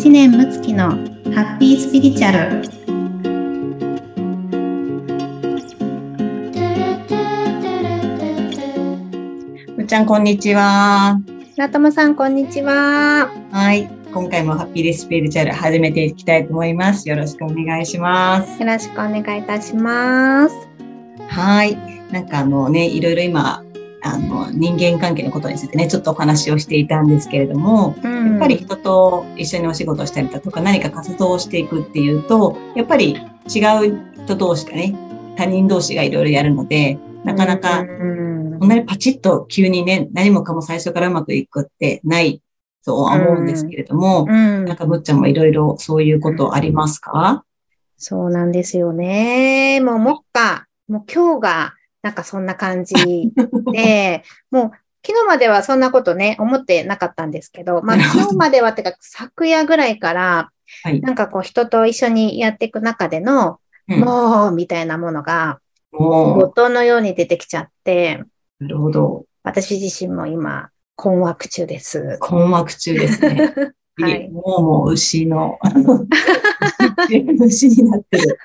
知念睦月のハッピースピリチュアルむっちゃんこんにちは。なともさんこんにちははい。今回もハッピースピリチュアル始めていきたいと思います。よろしくお願いします。よろしくお願いいたしますはい。なんかあのね、いろいろ今、あの、人間関係のことについてね、ちょっとお話をしていたんですけれども、うん。やっぱり人と一緒にお仕事をしたりだとか、何か活動をしていくっていうと、やっぱり違う人同士がね、他人同士がいろいろやるので、なかなかうん。なにパチッと急にね、何もかも最初からうまくいくってないとは思うんですけれども、うん。なんかむっちゃんもいろいろそういうことありますか？そうなんですよね。もう、もっか、もう今日が、なんかそんな感じ で、もう、昨日まではそんなことね、思ってなかったんですけど、まあ昨日までは、てか昨夜ぐらいから、はい。なんかこう人と一緒にやっていく中での、うんもう、みたいなものが、も音のように出てきちゃって、う、なるほど。私自身も今、困惑中です。困惑中ですね。はいもうもう牛の、牛になってる。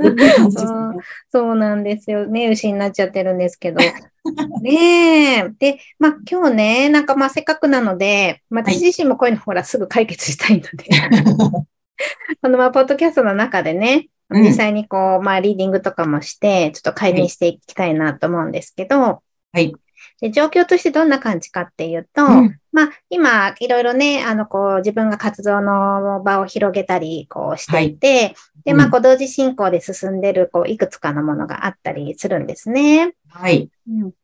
そうそうなんですよね。牛になっちゃってるんですけど。ねえ。で、まあ今日ね、なんかまあせっかくなので、まあはい私自身もこういうのほらすぐ解決したいので、このまあポッドキャストの中でね、うん実際にこう、まあリーディングとかもして、ちょっと改善していきたいなと思うんですけど、はい。で状況としてどんな感じかっていうと、うん。まあ、今、いろいろね、あの、こう、自分が活動の場を広げたり、こうしていて、で、まあ、うん。こう、同時進行で進んでる、こう、いくつかのものがあったりするんですね。はい。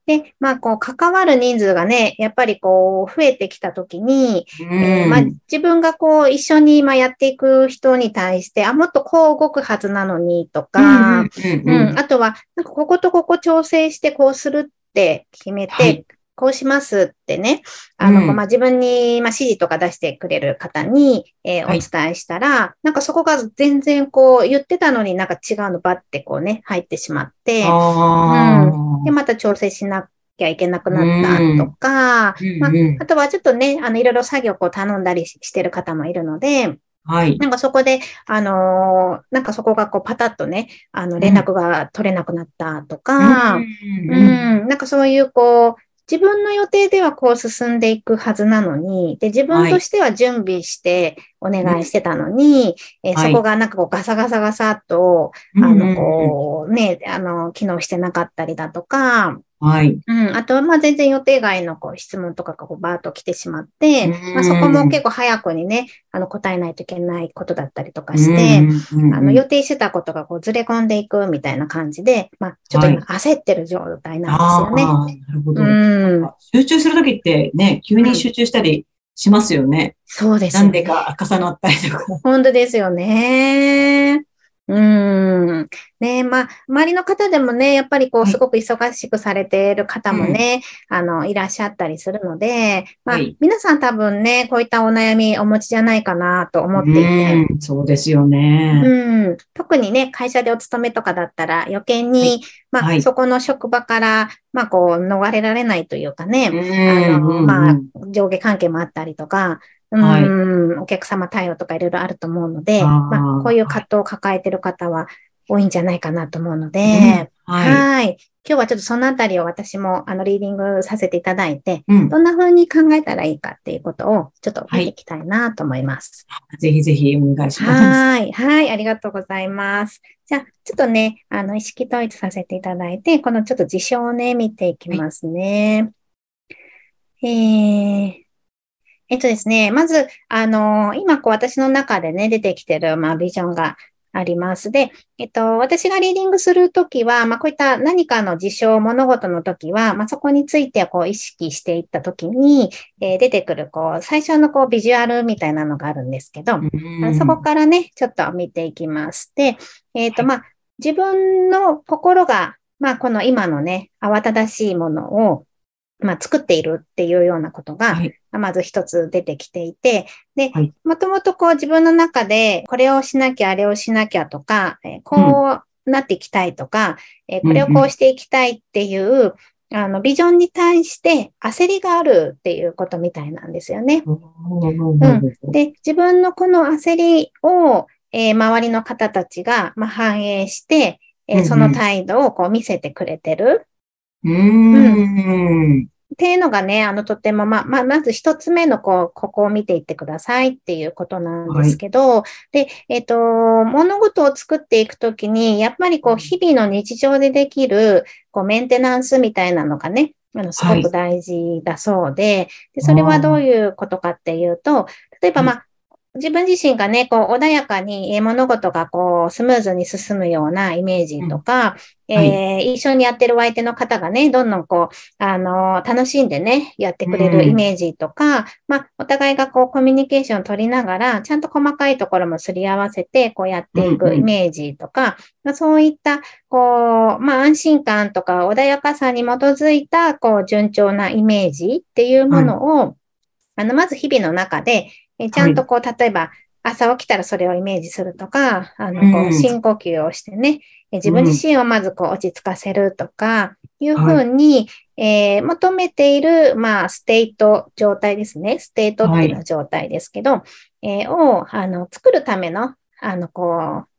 で、まあ、こう、関わる人数がね、やっぱりこう、増えてきたときに、うん。えーまあ、自分がこう、一緒に、まあ、やっていく人に対して、あ、もっとこう動くはずなのに、とか、うんううんん、あとは、なんかこことここ調整してこうするって決めて、はい。こうしますってね、あの、うん。まあ、自分に、まあ、指示とか出してくれる方に、えーはい。お伝えしたら、なんかそこが全然こう言ってたのになんか違うのばってこうね、入ってしまって、あで、また調整しなきゃいけなくなったとか、まあーうんうん。あとはちょっとね、あの、いろいろ作業をこう頼んだりししてる方もいるので、はい。なんかそこで、あのーなんかそこがこうパタッとね、あの、連絡が取れなくなったとか、ううん。うん。なんかそういうこう、自分の予定ではこう進んでいくはずなのに、で、自分としては準備してお願いしてたのに、えーはいそこがなんかこうガサガサガサっと、あの、こう、ね、あの、機能してなかったりだとか、はい。うん、あとはまあ全然予定外のこう質問とかがこうバーッと来てしまって、うんまあそこも結構早くにね、あの答えないといけないことだったりとかして、あの予定してたことがこうずれ込んでいくみたいな感じで、まあちょっと今焦ってる状態なんですよね。あーなるほど。うん、集中するときってね、急に集中したりしますよね。そうですよね。なんでか重なったりとか。本当ですよね。うん。ねまあ、周りの方でもね、やっぱりこう、はい。すごく忙しくされている方もね、あの、いらっしゃったりするので、まあ、はい。皆さん多分ね、こういったお悩みお持ちじゃないかなと思っていて、うんそうですよね。うん、特にね、会社でお勤めとかだったら余計に、はい。まあ、はい。そこの職場から、まあ、こう、逃れられないというかね、うんあの、うんまあ、上下関係もあったりとか、うん、はいお客様対応とかいろいろあると思うので、まあ、こういう葛藤を抱えている方は多いんじゃないかなと思うので、うんはい、はい。今日はちょっとそのあたりを私もあのリーディングさせていただいて、うん。どんな風に考えたらいいかっていうことをちょっと見ていきたいなと思います。ぜひぜひお願いします。はい。はい。ありがとうございます。じゃあ、ちょっとね、あの、意識統一させていただいて、このちょっと事象をね、見ていきますね。えー、えっとですね、まず、あの、今、こう、私の中でね、出てきてる、まあ、ビジョンがあります。で、えっと、私がリーディングするときは、まあ、こういった何かの事象、物事のときは、まあ、そこについて、こう、意識していったときに、えー出てくる、こう、最初の、こう、ビジュアルみたいなのがあるんですけど、うんそこからね、ちょっと見ていきます。で、えっ、と、まあ、自分の心が、まあ、この今のね、慌ただしいものを、まあ、作っているっていうようなことが、はい。まず一つ出てきていて、ではい、もともとこう自分の中で、これをしなきゃ、あれをしなきゃとか、えーこうなっていきたいとか、えーこれをこうしていきたいっていう、あの、ビジョンに対して焦りがあるっていうことみたいなんですよね。うん、で、自分のこの焦りを、えー、周りの方たちが、まあ、反映して、えー、その態度をこう見せてくれてる。っていうのがね、あの、とても、ま、ま、まず一つ目の、こう、ここを見ていってくださいっていうことなんですけど、はい、で、えっ、ー、と、物事を作っていくときに、やっぱりこう、日々の日常でできる、こう、メンテナンスみたいなのがね、あの、すごく大事だそうで、はい、で、それはどういうことかっていうと、例えば、まあ、自分自身がね、こう、穏やかに物事がこう、スムーズに進むようなイメージとか、うん。はい、えー、一緒にやってるお相手の方がね、どんどんこう、あの、楽しんでね、やってくれるイメージとか、うん、まあ、お互いがこう、コミュニケーションを取りながら、ちゃんと細かいところもすり合わせて、こうやっていくイメージとか、まあ、そういった、こう、まあ、安心感とか穏やかさに基づいた、こう、順調なイメージっていうものを、あの、まず日々の中で、えちゃんとこう、例えば、朝起きたらそれをイメージするとか、あの、こう、深呼吸をしてね、自分自身をまずこう落ち着かせるとか、いうふうに、えー、求めている、まあ、 state 状態ですね。 state っていうのは状態ですけど、はい、えー、を、あの、作るための、あの、こう、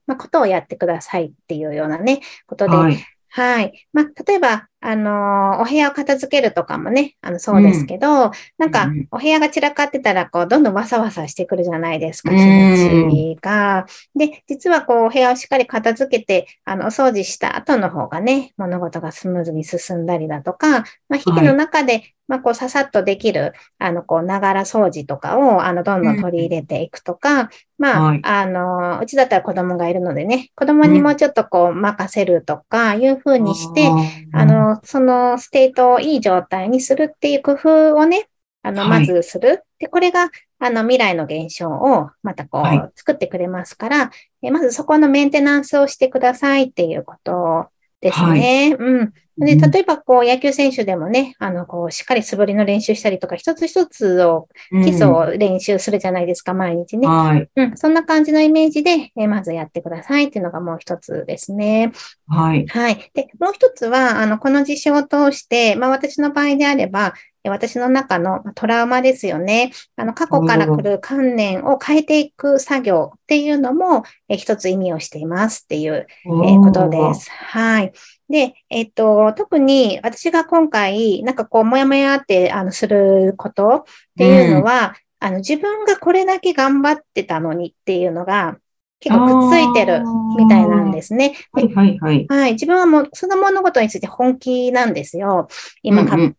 まあ、ことをやってくださいっていうようなね、ことで、はい、はい。まあ、例えば、あの、お部屋を片付けるとかもね、あの、そうですけど、うん、なん。か、お部屋が散らかってたら、こう、どんどんわさわさしてくるじゃないですか、気持ちが。で、実はこう、お部屋をしっかり片付けて、あの、お掃除した後の方がね、物事がスムーズに進んだりだとか、まあ、日々の中で、まあ、こう、ささっとできる、あの、こう、ながら掃除とかを、あの、どんどん取り入れていくとか、うん、まあ、はい、あの、うちだったら子供がいるのでね、子供にもちょっとこう、任せるとか、いうふうにして、うん、あの、その state をいい状態にするっていう工夫をね、あの、まずする。はい、で、これが、あの、未来の現象をまたこう、作ってくれますから、えまずそこのメンテナンスをしてくださいっていうことですね。はい、うん。で、例えば、こう、野球選手でもね、あの、こう、しっかり素振りの練習したりとか、一つ一つを、基礎を練習するじゃないですか、うん、毎日ね。はい。うん。そんな感じのイメージで、えまずやってくださいっていうのがもう一つですね。はい。はい。で、もう一つは、あの、この実証を通して、まあ、私の場合であれば、私の中のトラウマですよね。あの、過去から来る観念を変えていく作業っていうのも、え一つ意味をしていますっていう、えことです。はい。で、えっと、特に私が今回、なんかこう、もやもやって、あの、することっていうのは、うん、あの、自分がこれだけ頑張ってたのにっていうのが、結構くっついてるみたいなんですね。はいはいはい。はい。自分はもう、その物事について本気なんですよ。今、うんうん、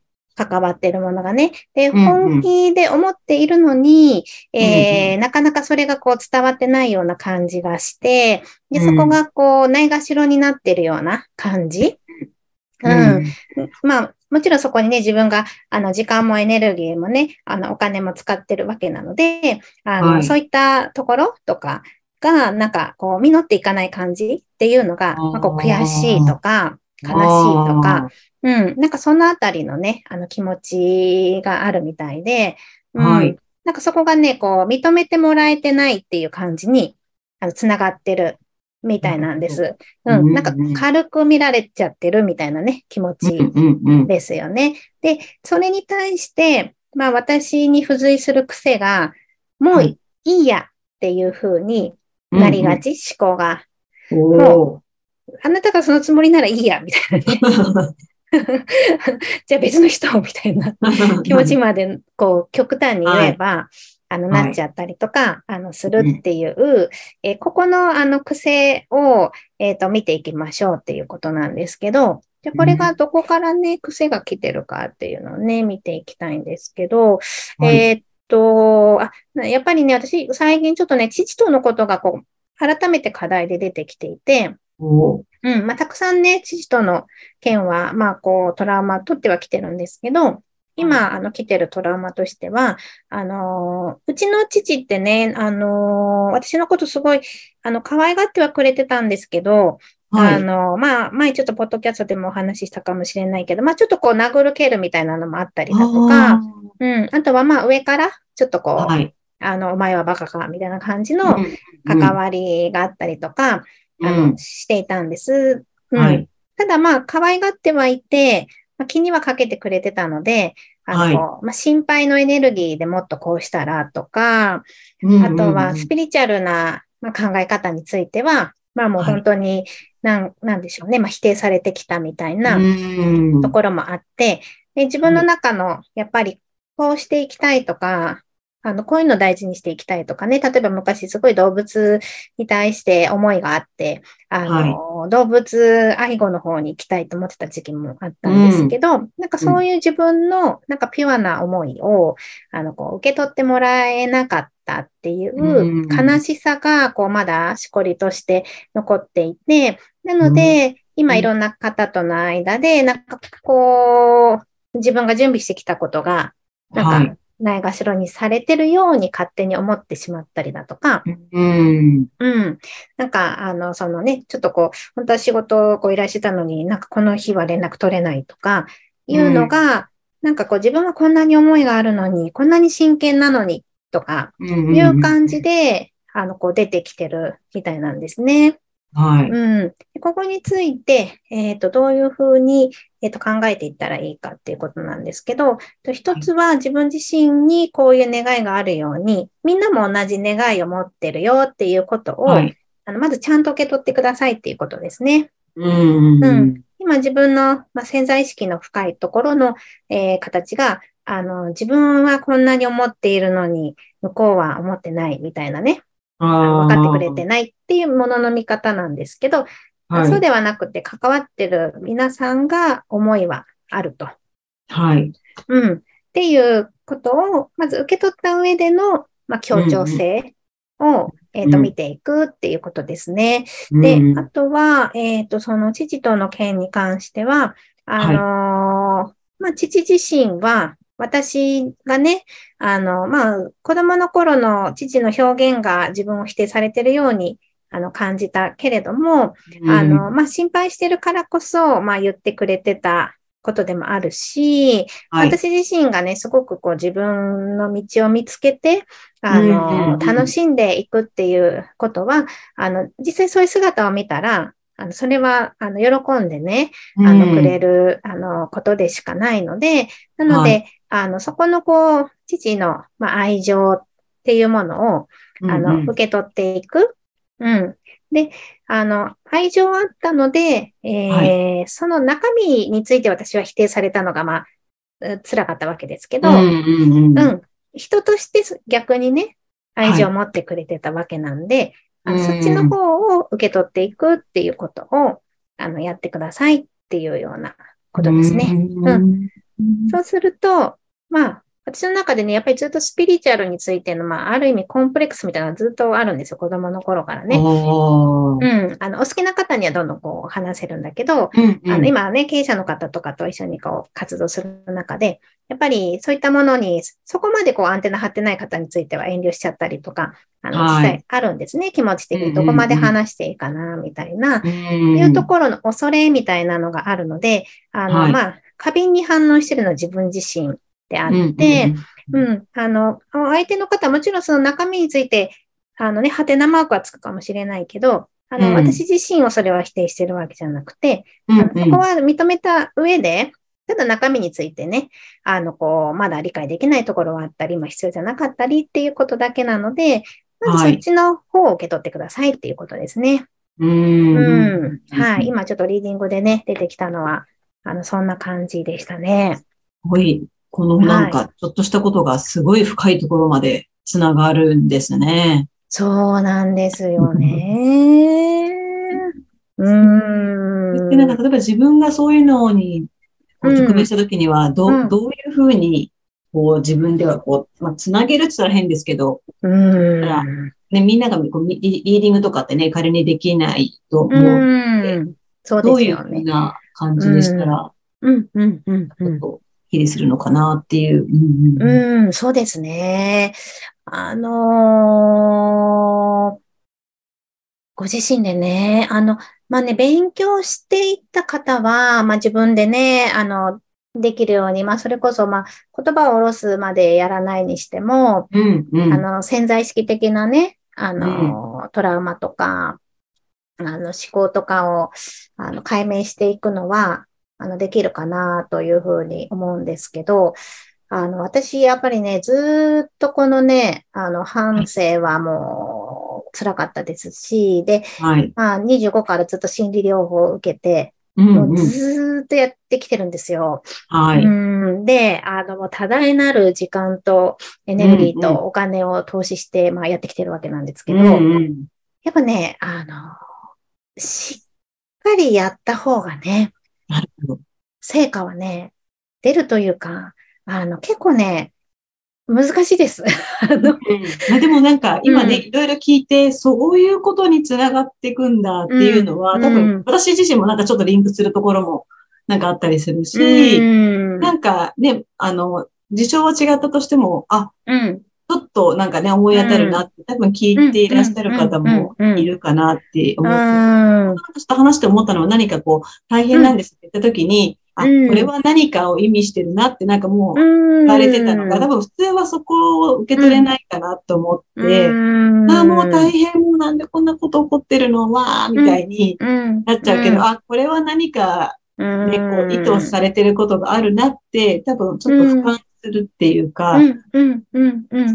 関わっているものがね。で、本気で思っているのに、うんうん、えー、なかなかそれがこう伝わってないような感じがして、で、そこがこう、ないがしろになっているような感じ？うん。うん、まあ、もちろんそこにね、自分が、あの、時間もエネルギーもね、あの、お金も使ってるわけなので、あの、はい、そういったところとかが、なんか、こう、実っていかない感じっていうのが、まあ、こう、悔しいとか、悲しいとか、うん。なんかそのあたりのね、あの気持ちがあるみたいで、うん、はい。なんかそこがね、こう、認めてもらえてないっていう感じに、あの、つながってるみたいなんです。うん。なんか軽く見られちゃってるみたいなね、気持ちですよね。で、それに対して、まあ私に付随する癖が、もういいやっていう風になりがち、思考が。もう、あなたがそのつもりならいいや、みたいなね。じゃあ別の人みたいな 気持ちまで、こう、極端に言えば、はい、あの、なっちゃったりとか、はい、あの、するっていう、うん、えー、ここの、あの、癖を、えっ、ー、と、見ていきましょうっていうことなんですけど、じゃこれがどこからね、癖が来てるかっていうのをね、見ていきたいんですけど、はい、えっと、あ、やっぱりね、私、最近ちょっとね、父とのことがこう、改めて課題で出てきていて、うん、まあ、たくさんね、父との件は、まあ、こう、トラウマ取っては来てるんですけど、今、あの、来てるトラウマとしては、あの、うちの父ってね、あの、私のことすごい、あの、可愛がってはくれてたんですけど、はい、あの、まあ、前ちょっとポッドキャストでもお話ししたかもしれないけど、まあ、ちょっとこう、殴る蹴るみたいなのもあったりだとか、うん。あとはまあ、上から、ちょっとこう、はい、あの、お前はバカか、みたいな感じの関わりがあったりとか、うんあの、していたんです。うん。はい、ただまあ、可愛がってはいて、まあ、気にはかけてくれてたので、あの、はい、まあ、心配のエネルギーでもっとこうしたらとか、あとはスピリチュアルな考え方については、まあもう本当に、なん、なんでしょうね。まあ否定されてきたみたいなところもあって、で自分の中の、やっぱりこうしていきたいとか、あの、こういうの大事にしていきたいとかね。例えば昔すごい動物に対して思いがあって、あの、はい、動物愛護の方に行きたいと思ってた時期もあったんですけど、うん、なんかそういう自分の、なんかピュアな思いを、あの、こう、受け取ってもらえなかったっていう悲しさが、こう、まだしこりとして残っていて、なので、今いろんな方との間で、なんかこう、自分が準備してきたことが、なんか、ないがしろにされてるように勝手に思ってしまったりだとか、うん。うん。なんか、あの、そのね、ちょっとこう、本当は仕事をこう依頼してたのになんかこの日は連絡取れないとか、いうのが、うん、なんかこう自分はこんなに思いがあるのに、こんなに真剣なのにとか、いう感じで、あの、こう出てきてるみたいなんですね。はい。うん。ここについて、えっ、ー、と、どういうふうに、えっ、ー、と、考えていったらいいかっていうことなんですけど、一つは自分自身にこういう願いがあるように、みんなも同じ願いを持ってるよっていうことを、はい、あのまずちゃんと受け取ってくださいっていうことですね。うん。うん。今自分の、まあ、潜在意識の深いところの、えー、形が、あの、自分はこんなに思っているのに、向こうは思ってないみたいなね。分かってくれてないっていうものの見方なんですけど、はい、そうではなくて関わってる皆さんが思いはあると。はい。うん。っていうことを、まず受け取った上での、まあ、協調性を、うん、えっ、ー、と、見ていくっていうことですね。うん、で、あとは、えっ、ー、と、その父との件に関しては、あのーはい、まあ、父自身は、私がね、あの、まあ、子供の頃の父の表現が自分を否定されているように、あの、感じたけれども、うん、あの、まあ、心配してるからこそ、まあ、言ってくれてたことでもあるし、はい、私自身がね、すごくこう自分の道を見つけて、あの、楽しんでいくっていうことは、あの、実際そういう姿を見たら、あの、それは、あの、喜んでね、あの、くれる、あの、ことでしかないので、なので、はい、あの、そこの、こう、父の、まあ、愛情っていうものを、あの、うん。うん、受け取っていく。うん。で、あの、愛情あったので、えーはい、その中身について私は否定されたのが、まあ、辛かったわけですけど、うん、うんうん、人として逆にね、愛情を持ってくれてたわけなんで、はい、あのそっちの方を受け取っていくっていうことを、あの、やってくださいっていうようなことですね。うん、そうすると、まあ、私の中でね、やっぱりずっとスピリチュアルについての、まあ、ある意味コンプレックスみたいなのがずっとあるんですよ、子供の頃からね。うん。あの、お好きな方にはどんどんこう話せるんだけど、うんうん、あの今ね、経営者の方とかと一緒にこう活動する中で、やっぱりそういったものに、そこまでこうアンテナ張ってない方については遠慮しちゃったりとか、あの、実際あるんですね。気持ち的にどこまで話していいかな、みたいな、いうところの恐れみたいなのがあるので、あの、はい、まあ、過敏に反応してるのは自分自身であって、うん、あの、相手の方もちろんその中身について、あのね、ハテナマークはつくかもしれないけど、あの、うん、私自身をそれは否定してるわけじゃなくて、うんうん、ここは認めた上で、ただ中身についてね、あの、こう、まだ理解できないところはあったり、まあ必要じゃなかったりっていうことだけなので、まずそっちの方を受け取ってくださいっていうことですね。はい、うんうん。はい。今ちょっとリーディングでね、出てきたのは、あの、そんな感じでしたね。はい。このなんか、ちょっとしたことがすごい深いところまでつながるんですね。そうなんですよね。うん。で、なんか、例えば自分がそういうのに、直面したときには、ど、うん、どういうふうに、こう、自分ではこう、まあ、つなげるって言ったら変ですけど、うん。ね、みんながこうリーディングとかってね、仮にできないと思うので、うん、そうですよね。どういうふうな感じでしたら、うん、うん、うん、うん。比例するのかなっていう。うん、うん、そうですね。あのー、ご自身でね、あの、まあね、勉強していった方は、まあ自分でね、あの、できるように、まあそれこそ、まあ言葉を下ろすまでやらないにしても、うんうん、あの、潜在意識的なね、あの、うん、トラウマとか、あの、思考とかを、あの、解明していくのは、あの、できるかなというふうに思うんですけど、あの、私、やっぱりね、ずっとこのね、あの、反省はもう辛かったですし、で、はい。まあ、25からずっと心理療法を受けて、うんもううん。ずーっとやってきてるんですよ。はい。うんで、あの、もう多大なる時間とエネルギーとお金を投資して、まあ、やってきてるわけなんですけど、うんうん。やっぱね、あの、しっかりやった方がね。成果はね、出るというか、あの、結構ね、難しいです。あのまあでもなんか今ね、うんいろいろ聞いて、そういうことにつながっていくんだっていうのは、うん。多分うん私自身もなんかちょっとリンクするところもなんかあったりするし、うん。なんかね、あの、事象は違ったとしても、あ、うん。ちょっとなんかね、思い当たるなって、多分聞いていらっしゃる方もいるかなって思って、うん。ちょっと話して思ったのは何かこう、大変なんですって言った時に、あ、うん。これは何かを意味してるなってなんかもう言言われてたのが、多分普通はそこを受け取れないかなと思って、うん。ああ、もう大変、もうなんでこんなこと起こってるのわーみたいにうん。なっちゃうけど、あ、これは何かね、こう意図されてることがあるなって、多分ちょっと俯瞰するっていうか、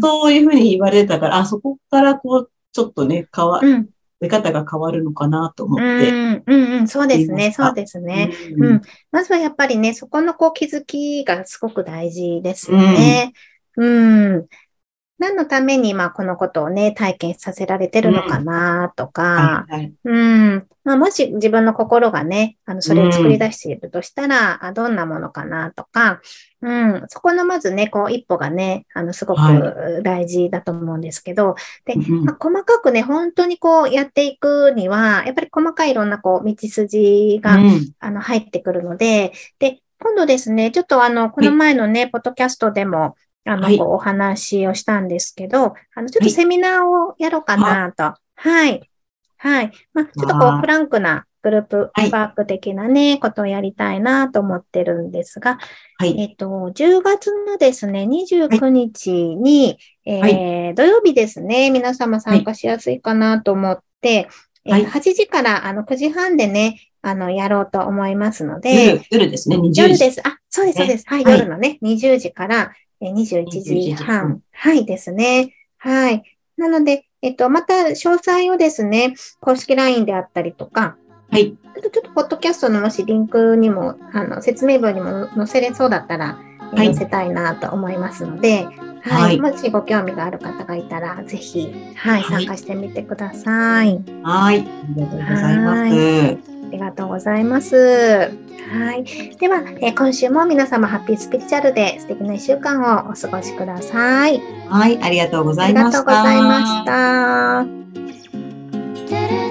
そういうふうに言われてたから、あ、そこからこう、ちょっとね、変わ、うん見方が変わるのかなと思うって。んうんうんそうですね、そうですね。ううんん。まずはやっぱりね、そこのこう気づきがすごく大事ですよね。うん。何のために、まあ、このことをね、体験させられてるのかなとか、はいはい。うん。まあ、もし自分の心がね、あの、それを作り出しているとしたら、あどんなものかなとか、うん。そこのまずね、こう、一歩がね、あの、すごはく大事だと思うんですけど、で、うんまあ、細かくね、本当にこう、やっていくには、やっぱり細かいいろんなこう、道筋が、うん。あの、入ってくるので、で、今度ですね、ちょっとあの、この前のね、ポッドキャストでも、あの、はいお話をしたんですけど、あの、ちょっはいとセミナーをやろうかなと。はい。はい。まあ、ちょっとこう、フランクなグループはいワーク的なね、ことをやりたいなと思ってるんですが、はい。えっと、10月のですね、29日に、えー土曜日ですね、皆様参加しやすいかなと思って、はいえー8時からあの9時半でね、あの、やろうと思いますので、夜、夜ですね、20時。夜です。あ、そうです、そうです。はい、はい夜のね、20時からえー21 21時時半。うんはいですね。はい。なので、えっと、また詳細をですね、公式 LINE であったりとか、はい。あとちょっとポッドキャストのもしリンクにも、あの、説明文にも載せれそうだったら、えーはい載せたいなと思いますので、はい。はいもしご興味がある方がいたら、ぜひ、はい、はい参加してみてください。はい。ありがとうございます。ありがとうございます。はい。では、えー今週も皆様ハッピースピリチュアルで素敵な一週間をお過ごしください。はい。ありがとうござありがとういました。ございました。